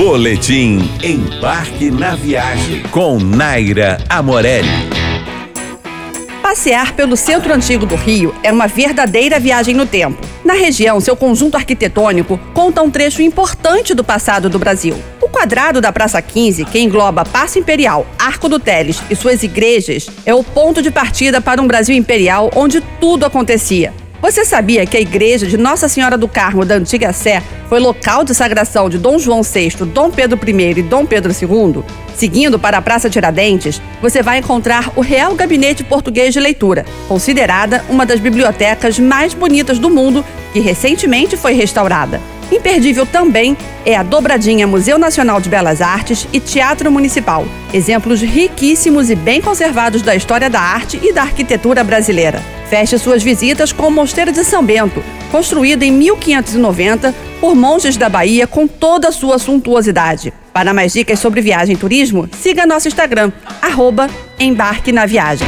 Boletim Embarque na Viagem com Naira Amorelli. Passear pelo centro antigo do Rio é uma verdadeira viagem no tempo. Na região, seu conjunto arquitetônico conta um trecho importante do passado do Brasil. O quadrado da Praça 15, que engloba Paço Imperial, Arco do Teles e suas igrejas, é o ponto de partida para um Brasil imperial onde tudo acontecia. Você sabia que a igreja de Nossa Senhora do Carmo da Antiga Sé foi local de sagração de Dom João VI, Dom Pedro I e Dom Pedro II? Seguindo para a Praça Tiradentes, você vai encontrar o Real Gabinete Português de Leitura, considerada uma das bibliotecas mais bonitas do mundo, que recentemente foi restaurada. Imperdível também é a dobradinha Museu Nacional de Belas Artes e Teatro Municipal, exemplos riquíssimos e bem conservados da história da arte e da arquitetura brasileira. Feche suas visitas com o Mosteiro de São Bento, construído em 1590 por monges da Bahia com toda a sua suntuosidade. Para mais dicas sobre viagem e turismo, siga nosso Instagram, arroba Embarque na Viagem.